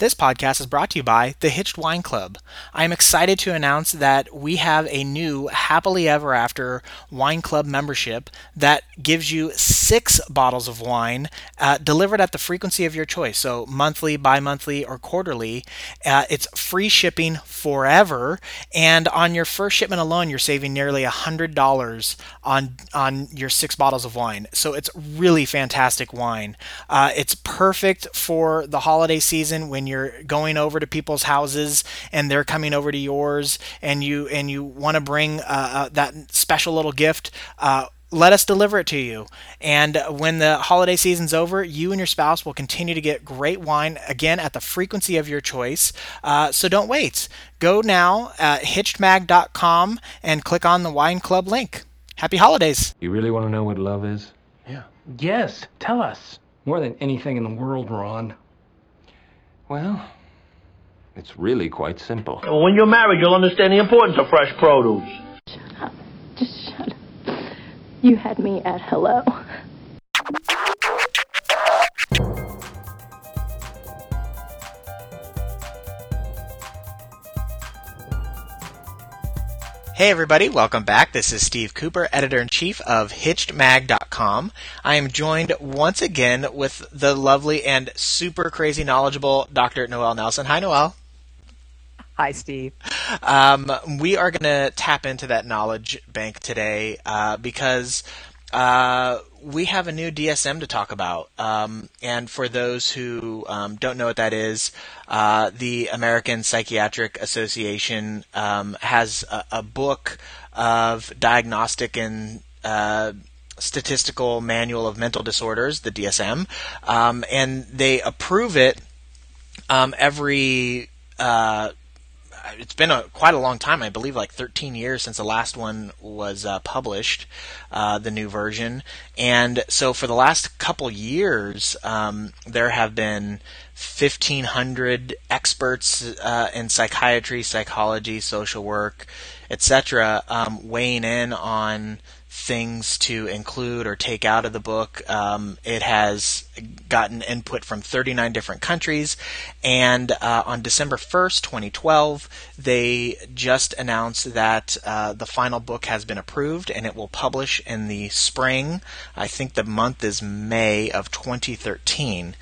This podcast is brought to you by the Hitched Wine Club. I am excited to announce that we have a new Happily Ever After Wine Club membership that gives you six bottles of wine uh, delivered at the frequency of your choice. So, monthly, bi monthly, or quarterly. Uh, it's free shipping forever. And on your first shipment alone, you're saving nearly $100 on, on your six bottles of wine. So, it's really fantastic wine. Uh, it's perfect for the holiday season when you're going over to people's houses and they're coming over to yours and you and you want to bring uh, uh, that special little gift uh, let us deliver it to you. And when the holiday season's over, you and your spouse will continue to get great wine again at the frequency of your choice. Uh, so don't wait. Go now at hitchedmag.com and click on the wine club link. Happy holidays. You really want to know what love is? Yeah. Yes, tell us. More than anything in the world, Ron. Well, it's really quite simple. When you're married, you'll understand the importance of fresh produce. Shut up. Just shut up. You had me at hello. Hey everybody, welcome back. This is Steve Cooper, editor-in-chief of HitchedMag.com. I am joined once again with the lovely and super crazy knowledgeable Dr. Noelle Nelson. Hi Noelle. Hi, Steve. Um, we are going to tap into that knowledge bank today uh, because uh, we have a new DSM to talk about. Um, and for those who um, don't know what that is, uh, the American Psychiatric Association um, has a, a, book of diagnostic and uh, statistical manual of mental disorders, the DSM, um, and they approve it um, every uh, it's been a quite a long time. I believe like 13 years since the last one was uh, published, uh, the new version. And so for the last couple years, um, there have been 1,500 experts uh, in psychiatry, psychology, social work, etc., um, weighing in on things to include or take out of the book. Um, it has gotten input from 39 different countries, and uh, on December 1st, 2012, they just announced that uh, the final book has been approved and it will publish in the spring. I think the month is May of 2013.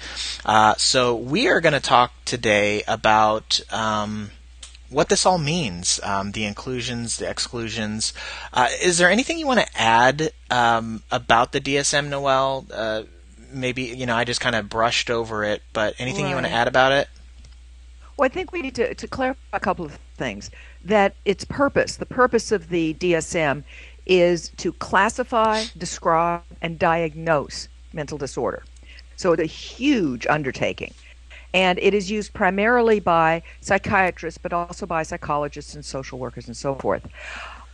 Uh, so we are going to talk today about. Um, what this all means, um, the inclusions, the exclusions. Uh, is there anything you want to add um, about the DSM, Noelle? Uh, maybe you know I just kind of brushed over it, but anything right. you want to add about it? Well, I think we need to, to clarify a couple of things. That its purpose, the purpose of the DSM, is to classify, describe, and diagnose mental disorder. So it's a huge undertaking and it is used primarily by psychiatrists, but also by psychologists and social workers and so forth.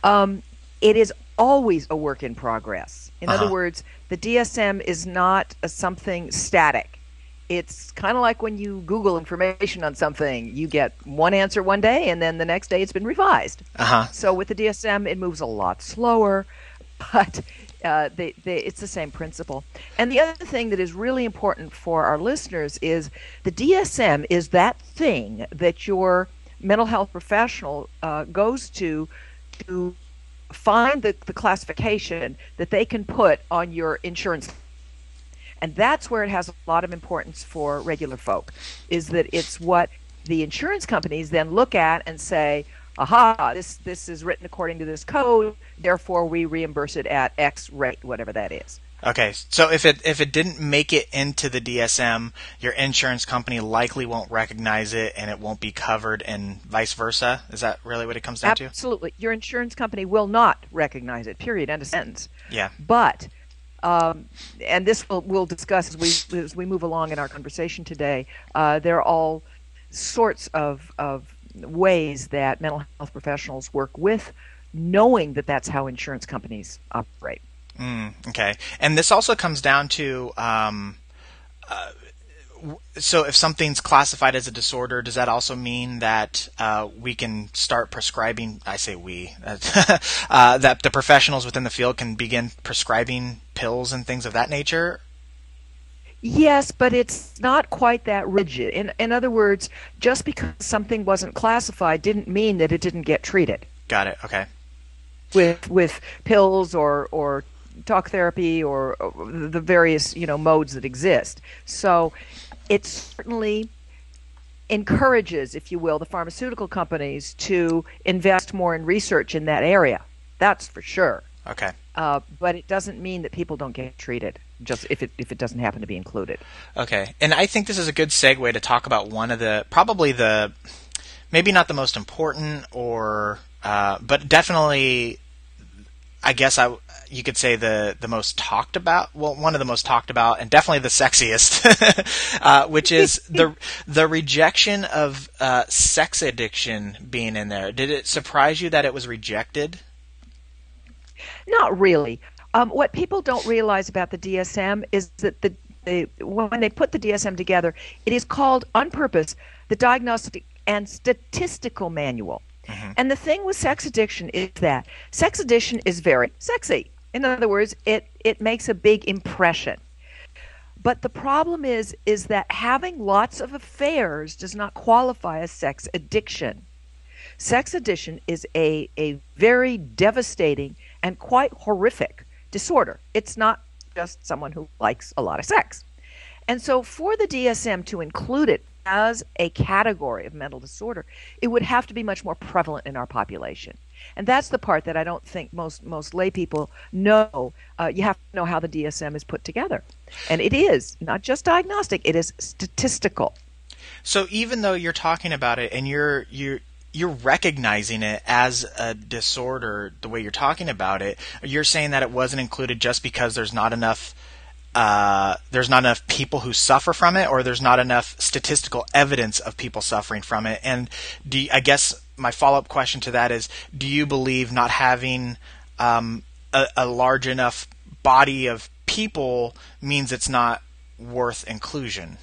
Um, it is always a work in progress. In uh-huh. other words, the DSM is not a something static. It's kind of like when you Google information on something, you get one answer one day, and then the next day it's been revised. Uh-huh. So with the DSM, it moves a lot slower, but uh, they, they, it's the same principle. And the other thing that is really important for our listeners is the DSM is that thing that your mental health professional uh, goes to to find the, the classification that they can put on your insurance and that's where it has a lot of importance for regular folk is that it's what the insurance companies then look at and say aha, this this is written according to this code, therefore we reimburse it at X rate, whatever that is. Okay, so if it if it didn't make it into the DSM, your insurance company likely won't recognize it, and it won't be covered, and vice versa. Is that really what it comes down Absolutely. to? Absolutely, your insurance company will not recognize it. Period. End of sentence. Yeah. But, um, and this we'll, we'll discuss as we as we move along in our conversation today. Uh, there are all sorts of of ways that mental health professionals work with, knowing that that's how insurance companies operate. Mm, okay, and this also comes down to. Um, uh, so, if something's classified as a disorder, does that also mean that uh, we can start prescribing? I say we, uh, that the professionals within the field can begin prescribing pills and things of that nature? Yes, but it's not quite that rigid. In, in other words, just because something wasn't classified didn't mean that it didn't get treated Got it. Okay. with with pills or or talk therapy or, or the various you know modes that exist. So it certainly encourages, if you will, the pharmaceutical companies to invest more in research in that area. That's for sure. Okay. Uh, but it doesn't mean that people don't get treated just if it if it doesn't happen to be included. Okay. And I think this is a good segue to talk about one of the probably the maybe not the most important or uh, but definitely I guess I you could say the the most talked about well one of the most talked about and definitely the sexiest uh, which is the the rejection of uh, sex addiction being in there did it surprise you that it was rejected Not really. Um, what people don't realize about the DSM is that the, the when they put the DSM together, it is called on purpose the Diagnostic and Statistical Manual. And the thing with sex addiction is that sex addiction is very sexy. In other words, it it makes a big impression. But the problem is is that having lots of affairs does not qualify as sex addiction. Sex addiction is a, a very devastating and quite horrific disorder. It's not just someone who likes a lot of sex. And so, for the DSM to include it as a category of mental disorder, it would have to be much more prevalent in our population. And that's the part that I don't think most most lay people know. Uh, you have to know how the DSM is put together, and it is not just diagnostic; it is statistical. So even though you're talking about it and you're you're you're recognizing it as a disorder the way you're talking about it, you're saying that it wasn't included just because there's not enough uh, there's not enough people who suffer from it, or there's not enough statistical evidence of people suffering from it. And you, I guess my follow up question to that is: Do you believe not having um, a, a large enough body of people means it's not worth inclusion?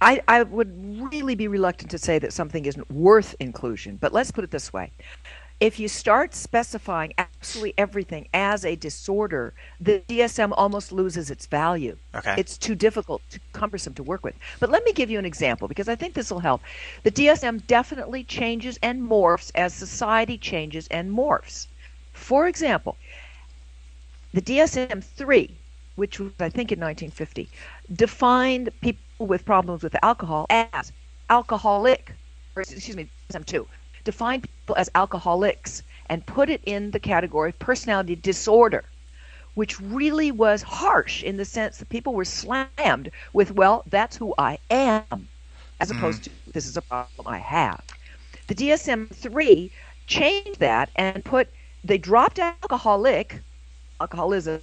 I, I would really be reluctant to say that something isn't worth inclusion, but let's put it this way. If you start specifying absolutely everything as a disorder, the DSM almost loses its value. Okay. It's too difficult, too cumbersome to work with. But let me give you an example because I think this will help. The DSM definitely changes and morphs as society changes and morphs. For example, the DSM 3, which was, I think, in 1950, defined people with problems with alcohol as alcoholic, or excuse me, DSM 2, Define people as alcoholics and put it in the category of personality disorder, which really was harsh in the sense that people were slammed with, well, that's who I am, as mm-hmm. opposed to this is a problem I have. The DSM 3 changed that and put, they dropped alcoholic, alcoholism,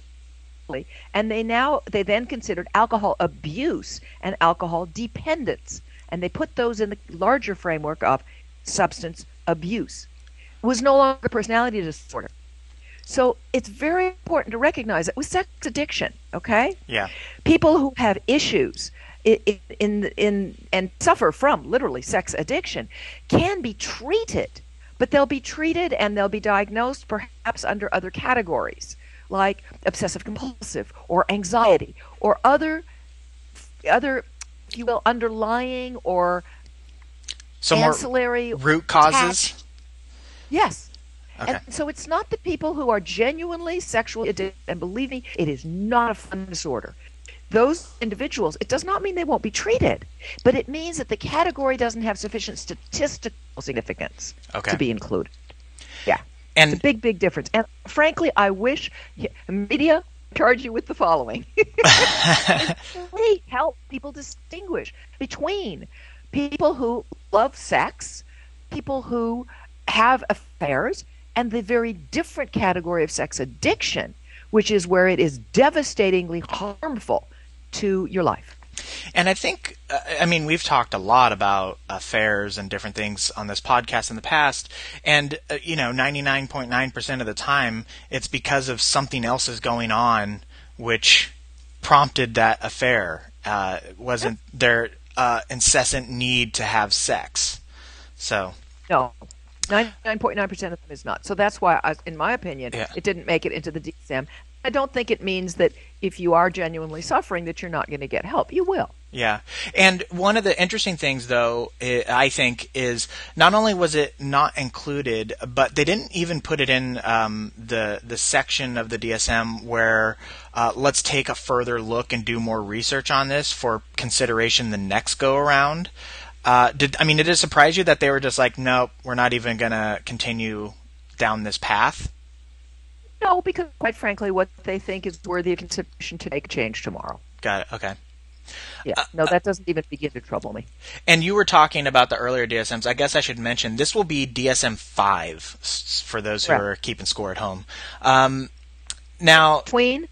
and they now they then considered alcohol abuse and alcohol dependence. And they put those in the larger framework of substance abuse. It was no longer a personality disorder. So it's very important to recognize that with sex addiction okay? Yeah. people who have issues i- i- in in and suffer from literally sex addiction can be treated but they'll be treated and they'll be diagnosed perhaps under other categories like obsessive compulsive or anxiety or other other if you will underlying or So ancillary root causes. attached- yes Okay. and so it's not the people who are genuinely sexually addicted, and believe me, it is not a fun disorder. Those individuals, it does not mean they won't be treated, but it means that the category doesn't have sufficient statistical significance Okay. to be included. Yeah. It's a big, big difference. And frankly, I wish media charge you with the following. really help people distinguish between people who love sex, people who have affairs, and the very different category of sex addiction, which is where it is devastatingly harmful to your life. And I think, uh, I mean, we've talked a lot about affairs and different things on this podcast in the past, and uh, you know, 99.9% of the time, it's because of something else is going on, which prompted that affair. Uh, wasn't their uh, incessant need to have sex. So, No, 99.9% of them is not. So that's why, I, in my opinion, Yeah. it didn't make it into the DSM. I don't think it means that if you are genuinely suffering that you're not going to get help. You will. Yeah. And one of the interesting things, though, I think, is not only was it not included, but they didn't even put it in um, the the section of the DSM where uh, let's take a further look and do more research on this for consideration the next go around. Uh, did I mean did it surprise you that they were just like, nope, we're not even going to continue down this path? No, because quite frankly, what they think is worthy of consideration to make change tomorrow. Got it. Okay. Yeah, no, that doesn't even begin to trouble me. And you were talking about the earlier DSMs. I guess I should mention this will be DSM five for those who right. are keeping score at home. Um, now, between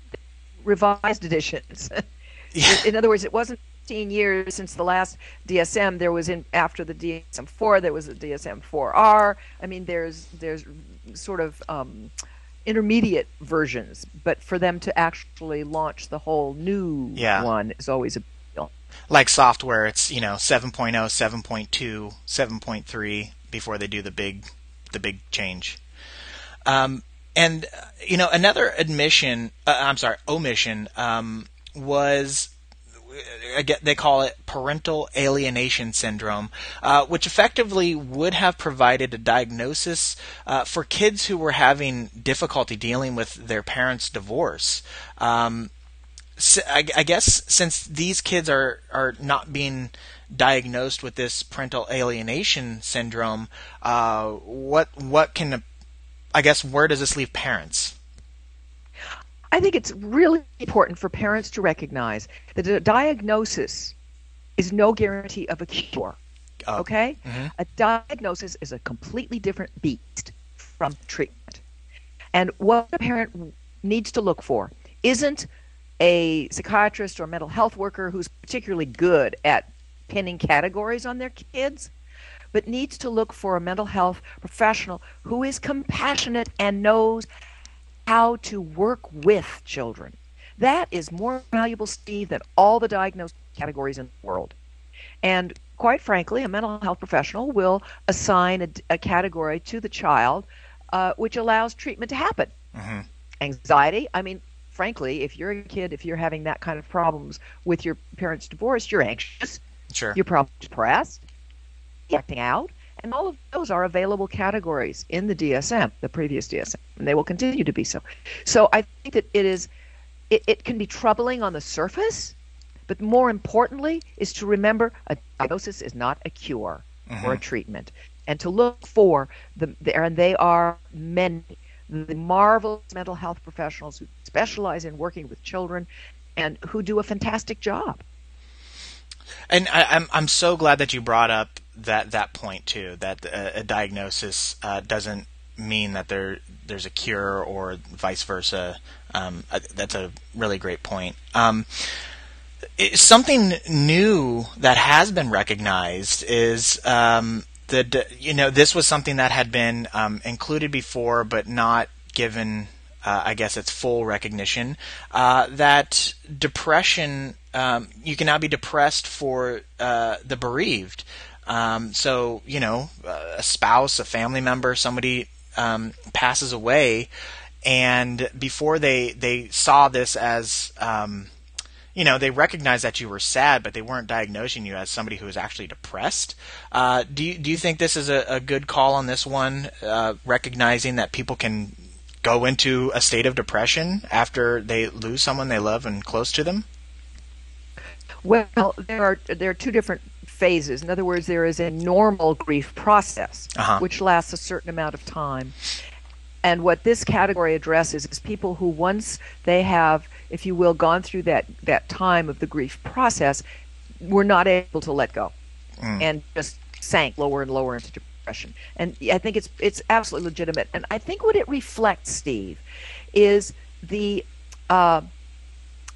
revised editions. yeah. In other words, it wasn't 15 years since the last DSM. There was in after the DSM four, there was a DSM four R. I mean, there's there's sort of um, intermediate versions, but for them to actually launch the whole new yeah. one is always a deal. Like software, it's you know 7.0, 7.2, 7.3 before they do the big the big change. Um, and you know another admission, uh, I'm sorry, omission um, was they call it parental alienation syndrome, uh, which effectively would have provided a diagnosis uh, for kids who were having difficulty dealing with their parents' divorce. Um, so I, I, guess since these kids are are not being diagnosed with this parental alienation syndrome, uh, what what can I guess where does this leave parents? I think it's really important for parents to recognize that a diagnosis is no guarantee of a cure. Uh, okay? Mm-hmm. A diagnosis is a completely different beast from treatment. And what a parent needs to look for isn't a psychiatrist or mental health worker who's particularly good at pinning categories on their kids, but needs to look for a mental health professional who is compassionate and knows how to work with children. That is more valuable, Steve, than all the diagnosed categories in the world. And quite frankly, a mental health professional will assign a, a category to the child uh, which allows treatment to happen. Mm-hmm. Anxiety, I mean, frankly, if you're a kid, if you're having that kind of problems with your parents' divorce, you're anxious. Sure. You're probably depressed, acting out. And all of those are available categories in the DSM, the previous DSM, and they will continue to be so. So I think that it is, it, it can be troubling on the surface, but more importantly is to remember a diagnosis is not a cure mm-hmm. or a mm-hmm. treatment, and to look for the, the and they are many the marvelous mental health professionals who specialize in working with children and who do a fantastic job. And I, am I'm, I'm so glad that you brought up that that point too. That a, a diagnosis uh, doesn't mean that there there's a cure or vice versa. Um, uh, that's a really great point. Um, it, something new that has been recognized is um, you know this was something that had been um, included before but not given uh, I guess its full recognition uh, that depression um, you can now be depressed for uh, the bereaved. Um, so you know, a spouse, a family member, somebody um, passes away, and before they they saw this as um, you know, they recognized that you were sad, but they weren't diagnosing you as somebody who was actually depressed. Uh, do you do you think this is a, a good call on this one, uh, recognizing that people can go into a state of depression after they lose someone they love and close to them? Well, there are there are two different phases. In other words, there is a normal grief process, uh-huh. which lasts a certain amount of time. And what this category addresses is people who, once they have, if you will, gone through that, that time of the grief process, were not able to let go mm. and just sank lower and lower into depression. And I think it's, it's absolutely legitimate. And I think what it reflects, Steve, is the. Uh,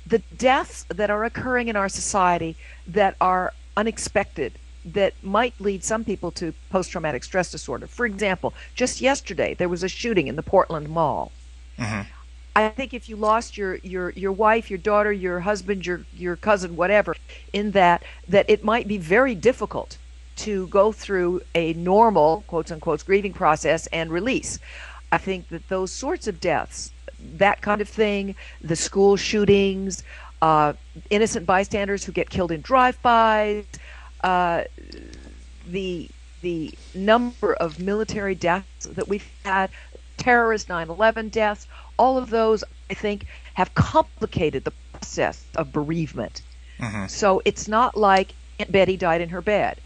the deaths that are occurring in our society that are unexpected that might lead some people to post traumatic stress disorder. For example, just yesterday there was a shooting in the Portland Mall. Mm-hmm. I think if you lost your, your, your wife, your daughter, your husband, your, your cousin, whatever, in that, that it might be very difficult to go through a normal, quotes unquote, grieving process and release. I think that those sorts of deaths, that kind of thing, the school shootings, uh, innocent bystanders who get killed in drive-bys, uh, the the number of military deaths that we've had, terrorist 9/11 deaths, all of those I think have complicated the process of bereavement. Mhm. So it's not like Aunt Betty died in her bed,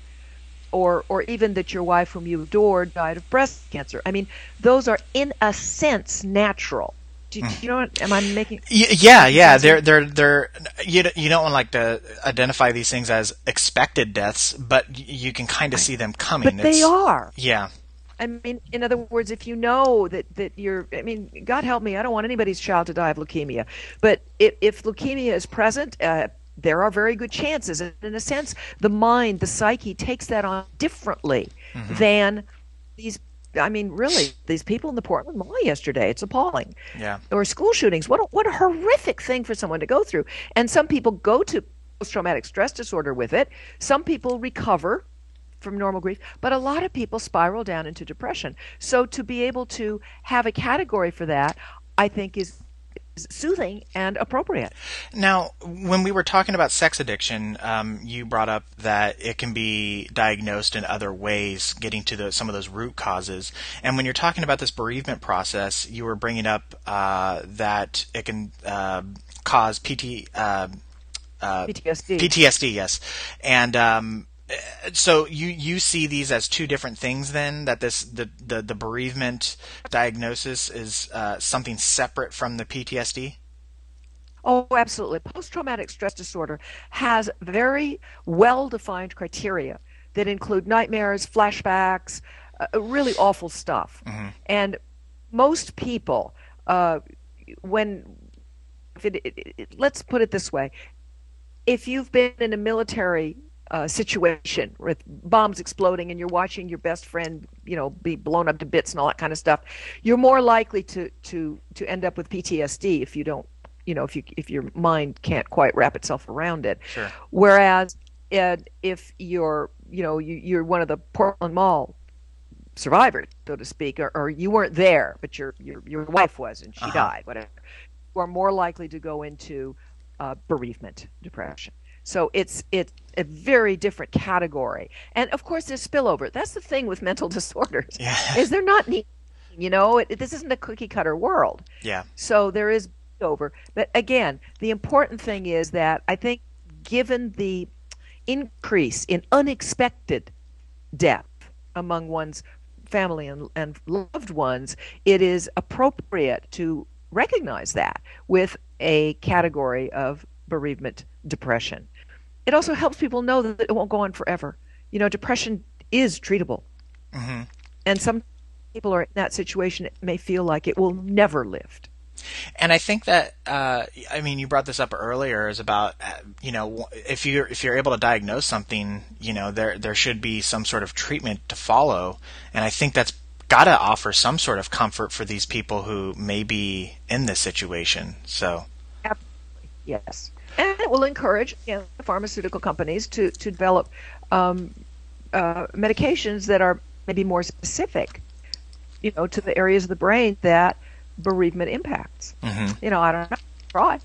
or or even that your wife, whom you adored, died of breast cancer. I mean, those are in a sense natural. Do, do you know what? Am I making? Yeah, yeah, they're they're they're you you don't want like to identify these things as expected deaths, but you can kind of see them coming. But they are. Yeah, I mean, in other words, if you know that, that you're, I mean, God help me, I don't want anybody's child to die of leukemia. But if, if leukemia is present, uh, there are very good chances. And in a sense, the mind, the psyche takes that on differently than these. I mean, really, these people in the Portland Mall yesterday, it's appalling. yeah. Or school shootings. What a, what a horrific thing for someone to go through. And some people go to post traumatic stress disorder with it. Some people recover from normal grief, but a lot of people spiral down into depression. So to be able to have a category for that, I think is, is soothing and appropriate. Now, when we were talking about sex addiction, um, you brought up that it can be diagnosed in other ways, getting to the, some of those root causes. And when you're talking about this bereavement process, you were bringing up uh, that it can uh, cause PT. Uh, uh, PTSD. PTSD, yes. And um, so you you see these as two different things then that this the the, the bereavement diagnosis is uh, something separate from the PTSD. Oh, absolutely. Post traumatic stress disorder has very well defined criteria that include nightmares, flashbacks, uh, really awful stuff. And most people, uh, when, if it, it, it- let's put it this way if you've been in a military uh, situation with bombs exploding and you're watching your best friend, you know, be blown up to bits and all that kind of stuff, you're more likely to to to end up with PTSD if you don't, you know, if you if your mind can't quite wrap itself around it. Sure. Whereas, uh, if you're, you know, you, you're one of the Portland Mall survivors, so to speak, or, or you weren't there, but your your your wife was and she Uh-huh. died, whatever, you are more likely to go into uh, bereavement depression. So it's it's a very different category, and of course there's spillover. That's the thing with mental disorders Yeah. is they're not neat. You know, it, this isn't a cookie cutter world. Yeah. So there is over. But again, the important thing is that I think given the increase in unexpected death among one's family and, and loved ones, it is appropriate to recognize that with a category of bereavement depression. It also helps people know that it won't go on forever. You know, depression is treatable. hmm And some people are in that situation, it may feel like it will never lift. And I think that uh, I mean you brought this up earlier is about uh, you know if you're if you're able to diagnose something you know there there should be some sort of treatment to follow and I think that's got to offer some sort of comfort for these people who may be in this situation. So Absolutely. Yes, and it will encourage you know, pharmaceutical companies to to develop um, uh, medications that are maybe more specific, you know, to the areas of the brain that bereavement impacts. mhm. You know, I don't know. Try.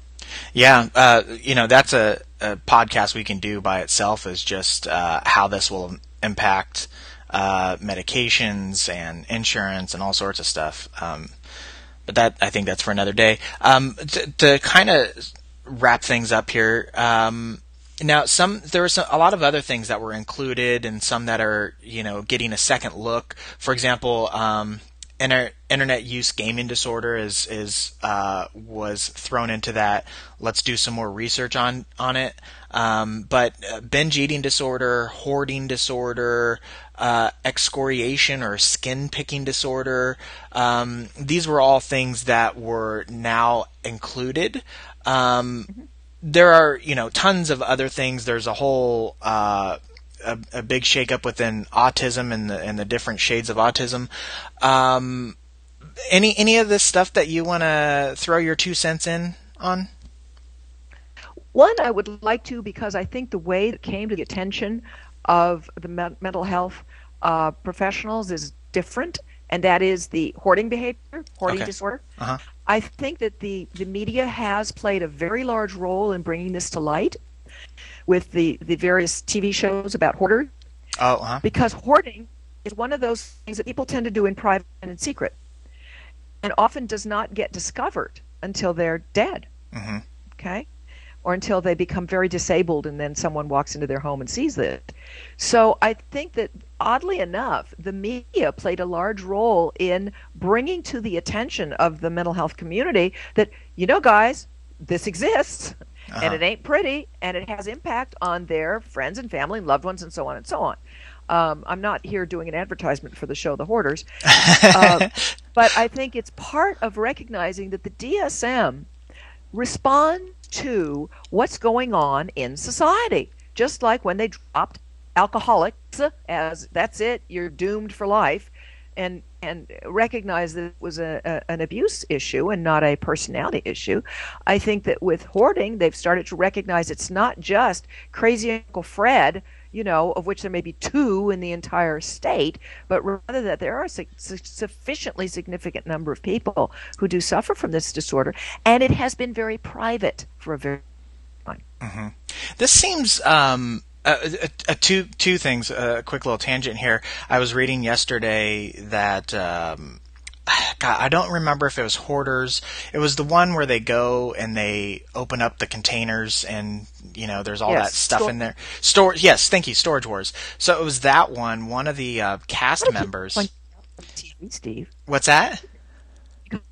Yeah, uh, you know that's a, a podcast we can do by itself. Is just uh, how this will impact uh, medications and insurance and all sorts of stuff. Um, but that I think that's for another day. Um, to, to kind of wrap things up here. Um, now, some there are some, a lot of other things that were included, and some that are you know getting a second look. For example, um, inter- internet use gaming disorder is is uh, was thrown into that. Let's do some more research on on it. Um, but uh, binge eating disorder, hoarding disorder, uh, excoriation or skin picking disorder. Um, these were all things that were now included. Um, there are you know tons of other things. There's a whole uh, a, a big shakeup within autism and the and the different shades of autism. Um, any any of this stuff that you want to throw your two cents in on? One, I would like to because I think the way it came to the attention of the men- mental health uh, professionals is different and that is the hoarding behavior, hoarding Okay. disorder. Uh-huh. I think that the, the media has played a very large role in bringing this to light with the, the various TV shows about hoarders Oh, huh. because hoarding is one of those things that people tend to do in private and in secret and often does not get discovered until they're dead. Mhm. Okay? Or until they become very disabled and then someone walks into their home and sees it. So I think that oddly enough, the media played a large role in bringing to the attention of the mental health community that, you know, guys, this exists and it ain't pretty and it has impact on their friends and family and loved ones and so on and so on. Um, I'm not here doing an advertisement for the show The Hoarders, uh, but I think it's part of recognizing that the DSM respond to what's going on in society. Just like when they dropped alcoholics as that's it, you're doomed for life, and and recognize that it was a, a, an abuse issue and not a personality issue. I think that with hoarding, they've started to recognize it's not just crazy Uncle Fred, you know, of which there may be two in the entire state, but rather that there are a su- su- sufficiently significant number of people who do suffer from this disorder, and it has been very private for a very long time. This seems um, uh, uh, uh, two two things. A quick little tangent here. I was reading yesterday that. Um, God, I don't remember if it was hoarders. It was the one where they go and they open up the containers and you know there's all Yes, that stuff stor- in there. Store, yes, thank you, Storage Wars. So it was that one. One of the uh, cast members. TV, Steve. What's that?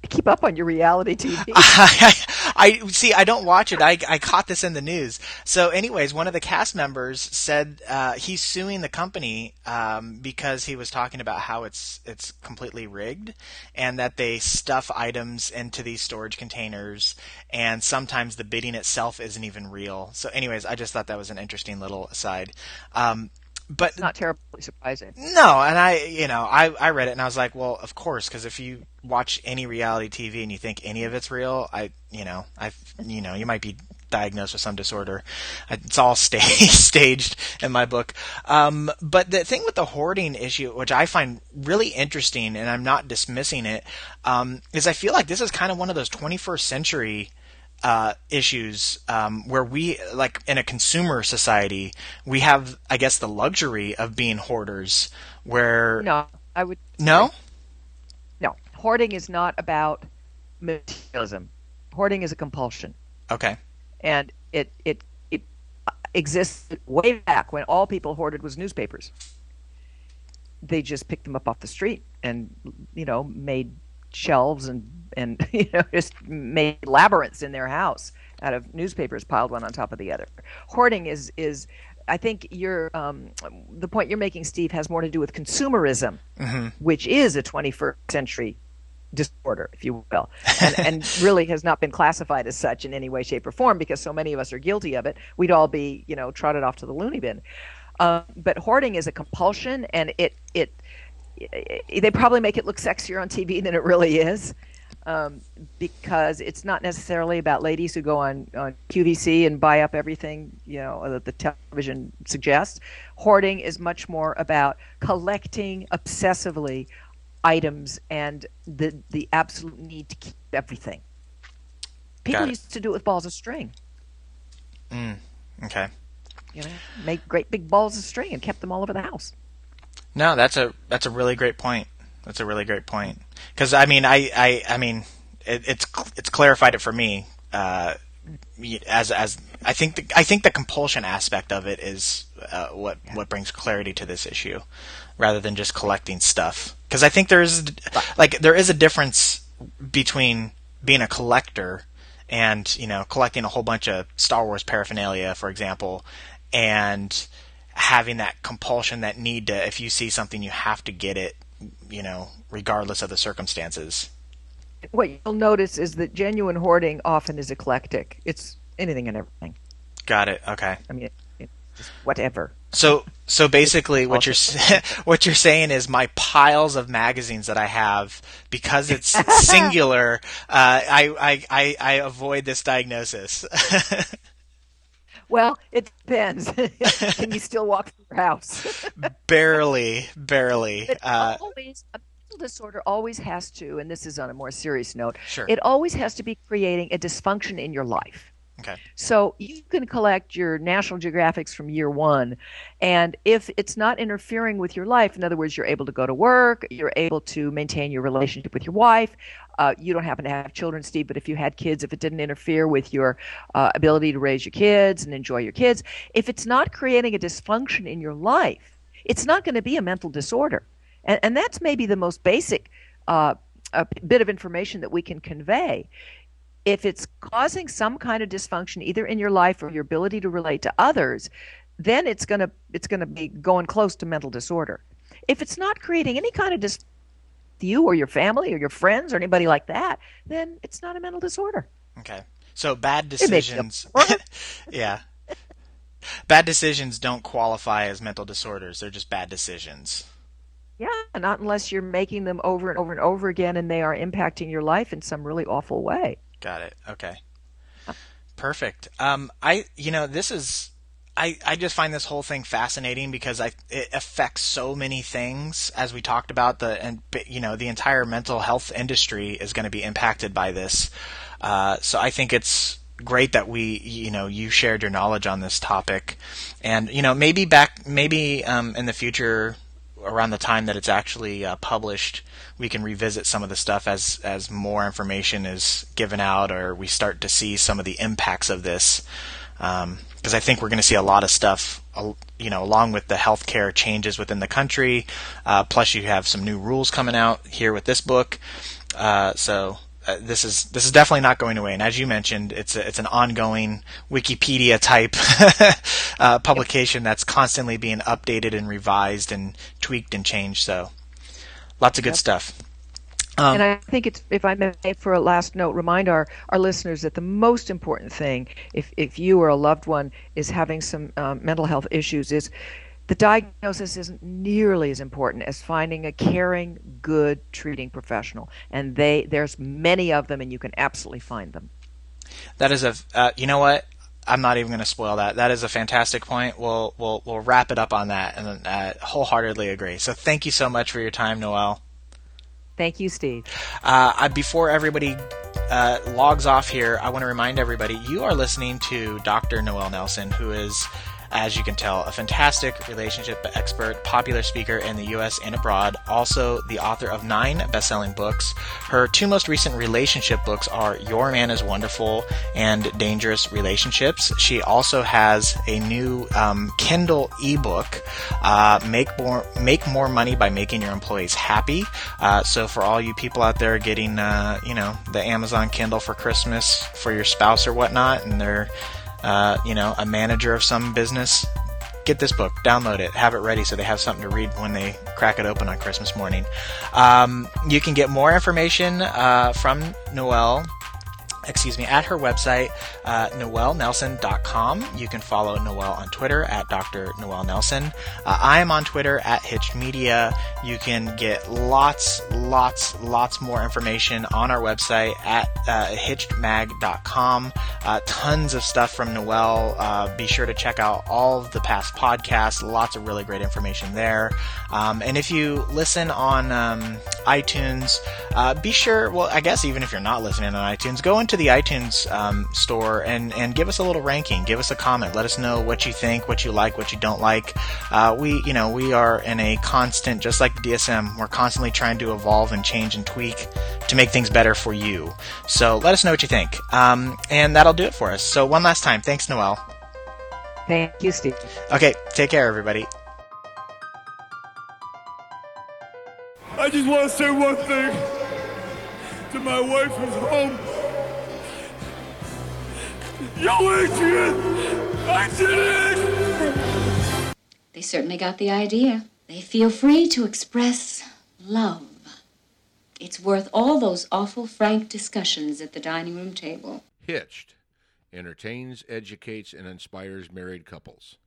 Keep up on your reality TV. I, I see. I don't watch it. I, I caught this in the news. So, anyways, one of the cast members said uh, he's suing the company um, because he was talking about how it's it's completely rigged and that they stuff items into these storage containers and sometimes the bidding itself isn't even real. So, anyways, I just thought that was an interesting little aside. Um, but not terribly surprising. no, and I, you know, I, I read it and I was like, well, of course, because if you watch any reality TV and you think any of it's real, I, you know, I, you know, you might be diagnosed with some disorder. It's all sta- staged in my book. Um, but the thing with the hoarding issue, which I find really interesting, and I'm not dismissing it, um, is I feel like this is kind of one of those 21st century uh, issues um, where we, like in a consumer society, we have, I guess, the luxury of being hoarders. Where No, I would no. Hoarding is not about materialism. Hoarding is a compulsion, okay, and it it it existed way back when all people hoarded was newspapers. They just picked them up off the street and you know made shelves and and you know just made labyrinths in their house out of newspapers piled one on top of the other. Hoarding is is I think your um, the point you're making, Steve, has more to do with consumerism, which is a 21st century disorder, if you will, and, and really has not been classified as such in any way, shape, or form because so many of us are guilty of it. We'd all be, you know, trotted off to the loony bin. Um, but hoarding is a compulsion, and it, it it they probably make it look sexier on TV than it really is. Um, because it's not necessarily about ladies who go on, on QVC and buy up everything you know that the television suggests. Hoarding is much more about collecting obsessively items and the the absolute need to keep everything. People used to do it with balls of string. Mm, okay. You know, make great big balls of string and kept them all over the house. No, that's a that's a really great point. That's a really great point. Because I mean, I I, I mean, it, it's it's clarified it for me. Uh, as as I think the, I think the compulsion aspect of it is uh, what what brings clarity to this issue, rather than just collecting stuff. Because I think there is like there is a difference between being a collector and you know collecting a whole bunch of Star Wars paraphernalia, for example, and having that compulsion, that need to if you see something you have to get it, you know, regardless of the circumstances. What you'll notice is that genuine hoarding often is eclectic. It's anything and everything. Got it. Okay. I mean, it's whatever. So so basically what you're what you're saying is my piles of magazines that I have because it's singular uh, I, I I I avoid this diagnosis. Well, it depends. Can you still walk through your house? barely barely. Uh, always, mental disorder always has to, and this is on a more serious note, Sure. it always has to be creating a dysfunction in your life. Okay. So you can collect your National Geographics from year one, and if it's not interfering with your life, in other words, you're able to go to work, you're able to maintain your relationship with your wife. Uh, you don't happen to have children, Steve, but if you had kids, if it didn't interfere with your uh, ability to raise your kids and enjoy your kids, if it's not creating a dysfunction in your life, it's not going to be a mental disorder. And, and that's maybe the most basic uh, a bit of information that we can convey if it's causing some kind of dysfunction either in your life or your ability to relate to others then it's going to it's going to be going close to mental disorder if it's not creating any kind of dis you or your family or your friends or anybody like that then it's not a mental disorder Okay. So bad It makes you decisions. yeah. Bad decisions don't qualify as mental disorders. They're just bad decisions. Yeah not unless you're making them over and over and over again and they are impacting your life in some really awful way Got it. Okay. Perfect. Um, I, you know, this is, I, I just find this whole thing fascinating because I, it affects so many things as we talked about the, and, you know, the entire mental health industry is going to be impacted by this. Uh, so I think it's great that we, you know, you shared your knowledge on this topic and, you know, maybe back, maybe, um, in the future, around the time that it's actually uh, published, we can revisit some of the stuff as as more information is given out, or we start to see some of the impacts of this. Because I think we're going to see a lot of stuff, you know, along with the healthcare changes within the country. Uh, plus, you have some new rules coming out here with this book. Uh, so uh, this is this is definitely not going away. And as you mentioned, it's a, it's an ongoing Wikipedia type uh, publication that's constantly being updated and revised and tweaked and changed. So lots of good stuff. Um, and I think it's, if I may, for a last note, remind our, our listeners that the most important thing, if, if you or a loved one is having some um, mental health issues, is the diagnosis isn't nearly as important as finding a caring, good treating professional. And they there's many of them, and you can absolutely find them. That is a uh, you know what I'm not even going to spoil that. That is a fantastic point. We'll we'll we'll wrap it up on that and uh, wholeheartedly agree. So thank you so much for your time, Noelle. Thank you, Steve. Uh, I, before everybody uh, logs off here, I want to remind everybody you are listening to Dr. Noelle Nelson, who is, as you can tell, a fantastic relationship expert, popular speaker in the U.S. and abroad, also the author of nine best-selling books. Her two most recent relationship books are Your Man is Wonderful and Dangerous Relationships. She also has a new um, Kindle ebook, uh, Make More Make More Money by Making Your Employees Happy. Uh, so for all you people out there getting, uh, you know, the Amazon Kindle for Christmas for your spouse or whatnot, and they're uh, you know, a manager of some business, get this book, download it, have it ready so they have something to read when they crack it open on Christmas morning. Um, you can get more information uh, from Noelle. Excuse me, at her website, uh, noellenelson.com. You can follow Noelle on Twitter at Dr. Noelle Nelson. Uh, I am on Twitter at Hitched Media. You can get lots, lots, lots more information on our website at uh, hitchedmag.com. Uh, tons of stuff from Noelle. Uh, be sure to check out all of the past podcasts. Lots of really great information there. Um, and if you listen on um, iTunes, uh, be sure, well, I guess even if you're not listening on iTunes, go into the iTunes um, store and, and give us a little ranking. Give us a comment. Let us know what you think, what you like, what you don't like. Uh, we, you know, we are in a constant, just like the DSM, we're constantly trying to evolve and change and tweak to make things better for you. So let us know what you think. Um, and that'll do it for us. So one last time, thanks, Noelle. Thank you, Steve. Okay, take care, everybody. I just want to say one thing to my wife who's home. Yo, Adrian! I did it! They certainly got the idea. They feel free to express love. It's worth all those awful frank discussions at the dining room table. Hitched entertains, educates, and inspires married couples.